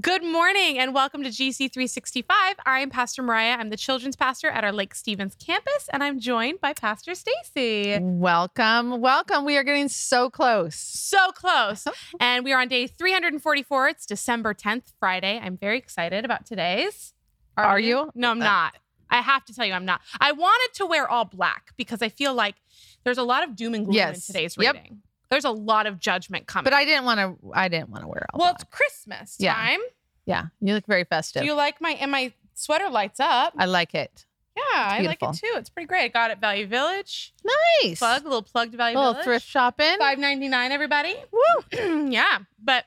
Good morning and welcome to GC365. I'm Pastor Mariah. I'm the children's pastor at our Lake Stevens campus, and I'm joined by Pastor Stacy. Welcome, welcome. We are getting so close. So close. and we are on day 344. It's December 10th, Friday. I'm very excited about today's. Are you? No, I'm uh, not. I have to tell you, I'm not. I wanted to wear all black because I feel like there's a lot of doom and gloom in Yes. today's Yep. There's a lot of judgment coming. But I didn't want to. I didn't want to wear all well, black. it's Christmas time. Yeah, yeah, you look very festive. Do you like my and my sweater lights up? I like it. yeah, I like it too. It's pretty great. I got it at Value Village. Nice. Plug, a little plug to Value A little Village. thrift shopping. Five ninety nine, everybody. Woo. yeah, but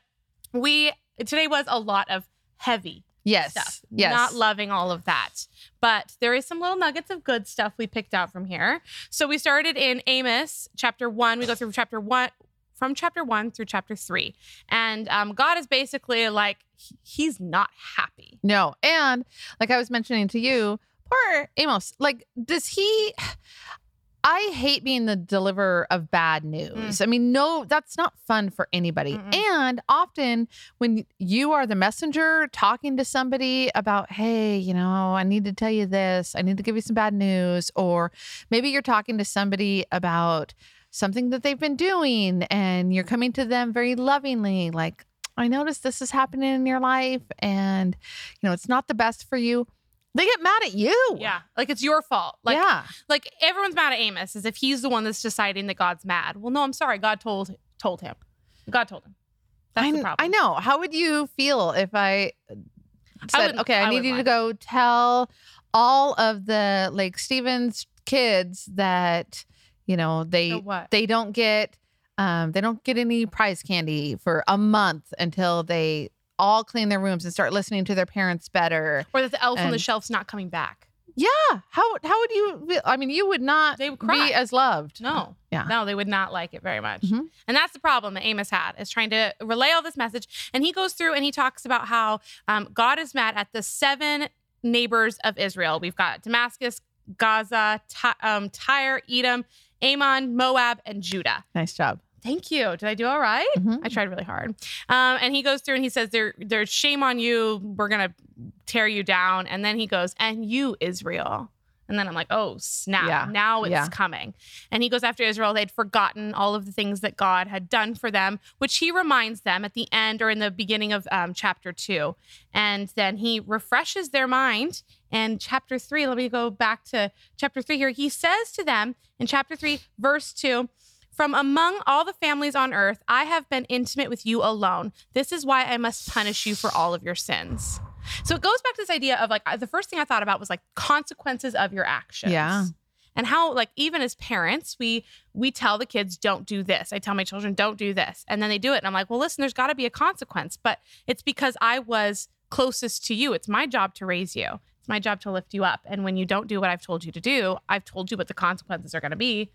we today was a lot of heavy Yes. stuff. Yes. Not loving all of that. But there is some little nuggets of good stuff we picked out from here. So we started in Amos chapter one. We go through chapter one from chapter one through chapter three. And um, God is basically like, he's not happy. No, and like I was mentioning to you, poor Amos. Like, does he? I hate being the deliverer of bad news. Mm. I mean, no, that's not fun for anybody. Mm-mm. And often when you are the messenger talking to somebody about, hey, you know, I need to tell you this, I need to give you some bad news, or maybe you're talking to somebody about something that they've been doing and you're coming to them very lovingly, like, I noticed this is happening in your life and, you know, it's not the best for you. They get mad at you. Yeah. Like it's your fault. Like, yeah. like everyone's mad at Amos as if he's the one that's deciding that God's mad. Well, no, I'm sorry. God told told him. God told him. That's I, the problem. I know. How would you feel if I said, wouldn't- okay, I, I need you to go tell all of the Lake Stevens kids that, you know, they they don't get um they don't get any prize candy for a month until they all clean their rooms and start listening to their parents better. Or that the elf on the shelf's not coming back. Yeah. How how would you? I mean, you would not They would cry. be as loved. No. Yeah. No, they would not like it very much. Mhm. And that's the problem that Amos had is trying to relay all this message. And he goes through and he talks about how um, God is mad at the seven neighbors of Israel. We've got Damascus, Gaza, Ty- um, Tyre, Edom, Ammon, Moab, and Judah. Nice job. Thank you. Did I do all right? Mhm. I tried really hard. Um, and he goes through and he says, there, There's shame on you. We're going to tear you down. And then he goes, And you, Israel. And then I'm like, Oh, snap. Yeah. Now it's Yeah. coming. And he goes after Israel. They'd forgotten all of the things that God had done for them, which he reminds them at the end or in the beginning of um, chapter two. And then he refreshes their mind. And chapter three, let me go back to chapter three here. He says to them in chapter three, verse two, from among all the families on earth, I have been intimate with you alone. This is why I must punish you for all of your sins. So it goes back to this idea of like the first thing I thought about was like consequences of your actions. Yeah. And how like even as parents, we we tell the kids don't do this. I tell my children don't do this. And then they do it and I'm like, "Well, listen, there's got to be a consequence, but it's because I was closest to you. It's my job to raise you. It's my job to lift you up. And when you don't do what I've told you to do, I've told you what the consequences are going to be.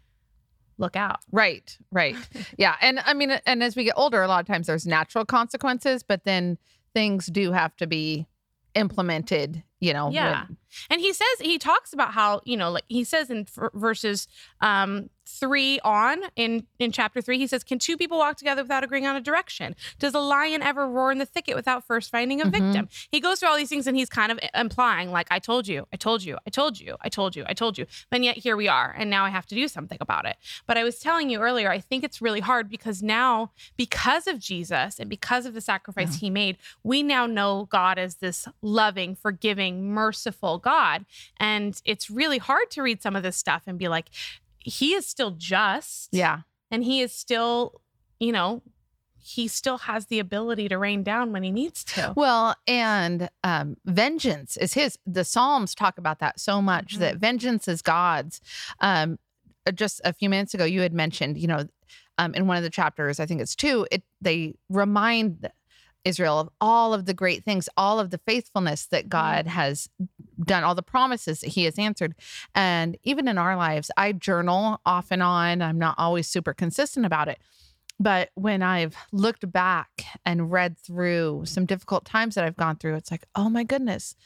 Look out." Right, right. yeah. And I mean, and as we get older, a lot of times there's natural consequences, but then things do have to be implemented, you know. Yeah. when- And he says he talks about how you know, like he says in f- verses um, three on in in chapter three, he says, "Can two people walk together without agreeing on a direction? Does a lion ever roar in the thicket without first finding a Mhm. victim?" He goes through all these things, and he's kind of implying, like, "I told you, I told you, I told you, I told you, I told you," and yet here we are, and now I have to do something about it. But I was telling you earlier, I think it's really hard because now, because of Jesus and because of the sacrifice he made, we now know God as this loving, forgiving, merciful God. And it's really hard to read some of this stuff and be like, he is still just. yeah. And he is still, you know, he still has the ability to rain down when he needs to. Well, and um, vengeance is his. The Psalms talk about that so much Mhm. that vengeance is God's. Um, uh, just a few minutes ago, you had mentioned, you know, um, in one of the chapters, I think it's two, it they remind Israel of all of the great things, all of the faithfulness that God has done, all the promises that He has answered. And even in our lives, I journal off and on. I'm not always super consistent about it. But when I've looked back and read through some difficult times that I've gone through, it's like, oh my goodness,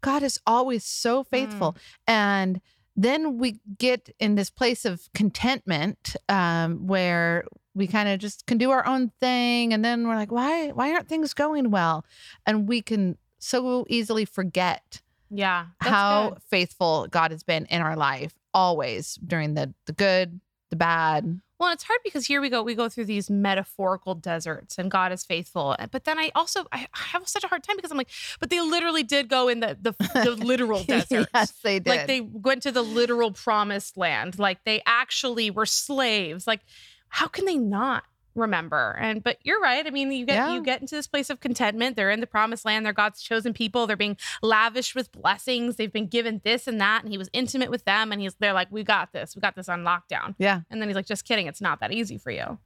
God is always so faithful. And then we get in this place of contentment um, where we kind of just can do our own thing and then we're like why why aren't things going well and we can so easily forget Yeah. how good. faithful god has been in our life always during the the good the bad Well, it's hard because here we go. We go through these metaphorical deserts, and God is faithful. Eh, but then I also I I have such a hard time because I'm like, but they literally did go in the the, the literal desert. yes they did Like they went to the literal promised land. Like they actually were slaves. Like how can they not remember? And but you're right. I mean, you get Yeah. you get into this place of contentment. They're in the promised land. They're God's chosen people. They're being lavished with blessings. They've been given this and that, and He was intimate with them. And he's they're like, we got this. We got this on lockdown. yeah And then he's like, just kidding. It's not that easy for you.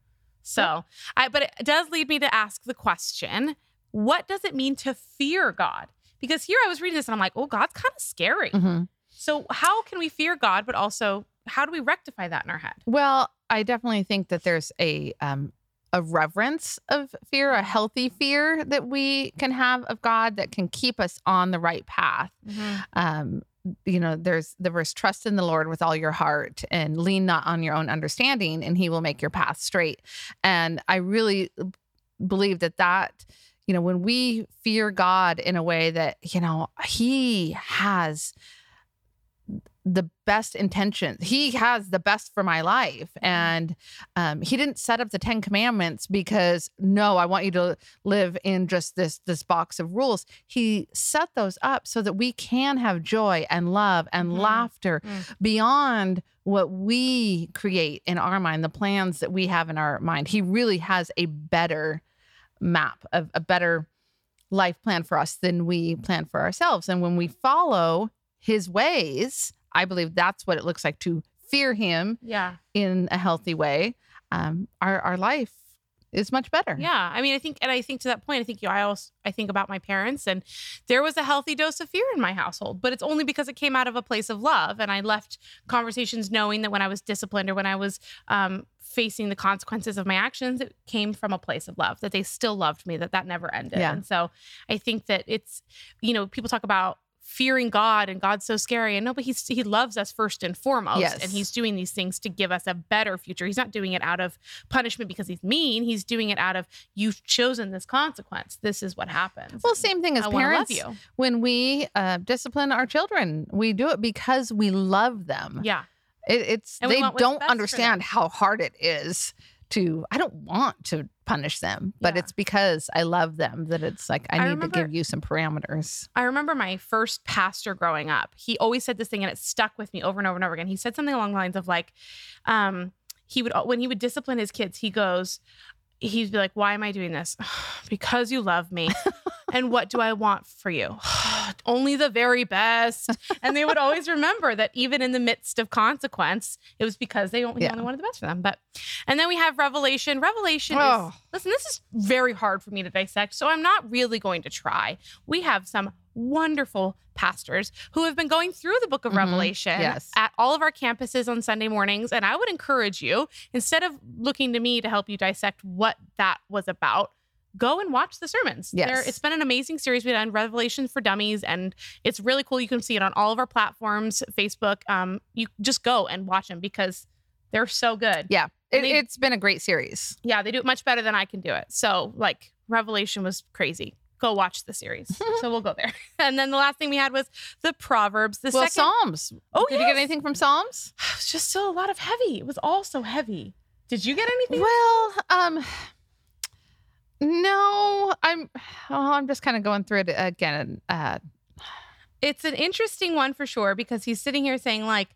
So I but it does lead me to ask the question, what does it mean to fear God? Because here I was reading this and I'm like, oh, God's kind of scary. Mhm. So how can we fear God, but also how do we rectify that in our head? Well, I definitely think that there's a um a reverence of fear, a healthy fear that we can have of God that can keep us on the right path. Um you know, there's the verse trust in the Lord with all your heart and lean not on your own understanding and he will make your path straight. And I really believe that that you know, when we fear God in a way that, you know, he has the best intentions. He has the best for my life. And um, he didn't set up the Ten Commandments because no, I want you to live in just this this box of rules. He set those up so that we can have joy and love and Mhm. laughter Mm. beyond what we create in our mind, the plans that we have in our mind. He really has a better map, of a better life plan for us than we plan for ourselves. And when we follow his ways, I believe that's what it looks like to fear him Yeah. in a healthy way. Um, our our life is much better. Yeah. I mean, I think, and I think to that point, I think you, I also, I think about my parents and there was a healthy dose of fear in my household, but it's only because it came out of a place of love. And I left conversations knowing that when I was disciplined or when I was um, facing the consequences of my actions, it came from a place of love, that they still loved me, that that never ended. Yeah. And so I think that it's, you know, people talk about, fearing God and God's so scary and no but he's he loves us first and foremost Yes. and he's doing these things to give us a better future he's not doing it out of punishment because he's mean he's doing it out of you've chosen this consequence this is what happens Well, same thing as I parents. you When we uh, discipline our children, we do it because we love them. yeah It, it's they don't understand how hard it is to. I don't want to punish them, but Yeah. it's because I love them that it's like I, I need remember- to give you some parameters. I remember my first pastor growing up. He always said this thing and it stuck with me over and over and over again. He said something along the lines of like, um, he would when he would discipline his kids, he goes, he'd be like, Why am I doing this? because you love me. and what do I want for you? Only the very best. And they would always remember that even in the midst of consequence, it was because they only, Yeah. only wanted the best for them. But and then we have Revelation. Revelation is Oh. listen, this is very hard for me to dissect, so I'm not really going to try. We have some wonderful pastors who have been going through the book of Mhm. Revelation Yes. at all of our campuses on Sunday mornings. And I would encourage you, instead of looking to me to help you dissect what that was about, go and watch the sermons. Yes. There- it's been an amazing series. We've done Revelations for Dummies, and it's really cool. You can see it on all of our platforms, Facebook. Um, you just go and watch them because they're so good. Yeah, it, they- it's been a great series. Yeah, they do it much better than I can do it. So, like, Revelation was crazy. Go watch the series. so we'll go there. And then the last thing we had was the Proverbs. The well, second, Psalms. Oh, did you get anything from Psalms? it was just so a lot of heavy. It was all so heavy. Did you get anything? Well, um, no, I'm. Oh, I'm just kind of going through it again. Uh, It's an interesting one for sure because he's sitting here saying like,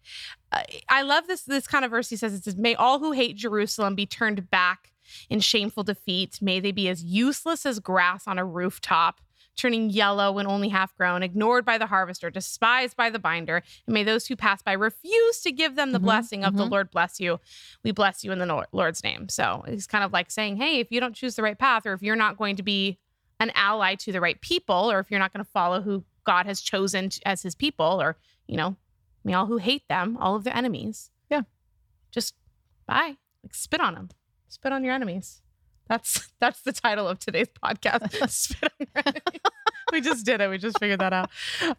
uh, I love this this kind of verse. He says it says, "May all who hate Jerusalem be turned back in shameful defeat. May they be as useless as grass on a rooftop." Turning yellow when only half grown, ignored by the harvester, despised by the binder, and may those who pass by refuse to give them the Mhm, blessing of the mhm. Lord bless you. We bless you in the Lord's name. So he's kind of like saying, hey, if you don't choose the right path, or if you're not going to be an ally to the right people, or if you're not going to follow who God has chosen as his people, or, you know, may all who hate them, all of their enemies. Yeah. Just bye. Like spit on them. Spit on your enemies. That's that's the title of today's podcast. we just did it. We just figured that out.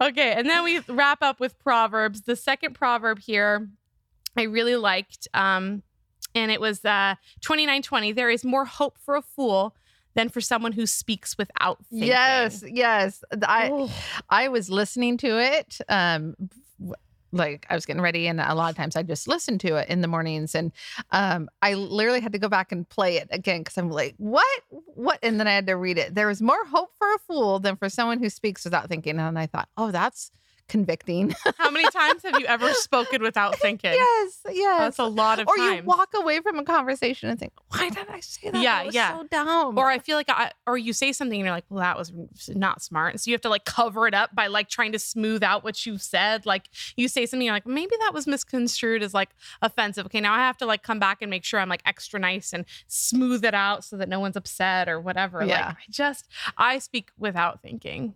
Okay. And then we wrap up with Proverbs. The second proverb here I really liked. Um, and it was uh 2920. There is more hope for a fool than for someone who speaks without thinking. Yes, yes. I Oh. I was listening to it. Um, like I was getting ready, and a lot of times I just listen to it in the mornings, and um, I literally had to go back and play it again because I'm like, what, what? And then I had to read it. There is more hope for a fool than for someone who speaks without thinking. And I thought, oh, that's convicting. How many times have you ever spoken without thinking? yes, yes. That's a lot of or times. you walk away from a conversation and think, why did I say that? Yeah, That was yeah. so dumb. or I feel like I, or you say something and you're like, well, that was not smart. And so you have to like cover it up by like trying to smooth out what you said. Like you say something, you're like, maybe that was misconstrued as like offensive. Okay, now I have to like come back and make sure I'm like extra nice and smooth it out so that no one's upset or whatever. Yeah. Like I just, I speak without thinking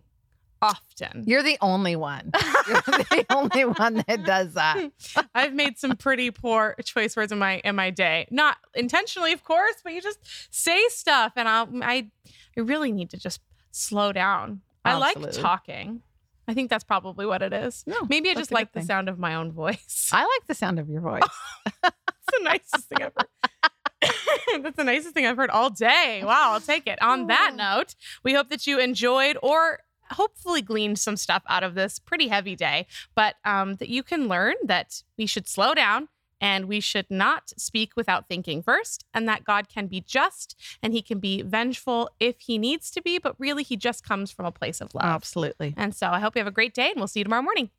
often. You're the only one. You're the only one that does that. I've made some pretty poor choice words in my in my day. Not intentionally, of course, but you just say stuff, and I'll, I I really need to just slow down. I like talking. I think that's probably what it is. No, Maybe I just like the thing. sound of my own voice. I like the sound of your voice. That's the nicest thing I've. That's the nicest thing I've heard all day. Wow, I'll take it. On that Oh. note, we hope that you enjoyed or hopefully gleaned some stuff out of this pretty heavy day, but um, that you can learn that we should slow down and we should not speak without thinking first, and that God can be just and he can be vengeful if he needs to be, but really he just comes from a place of love. Absolutely. And so I hope you have a great day and we'll see you tomorrow morning.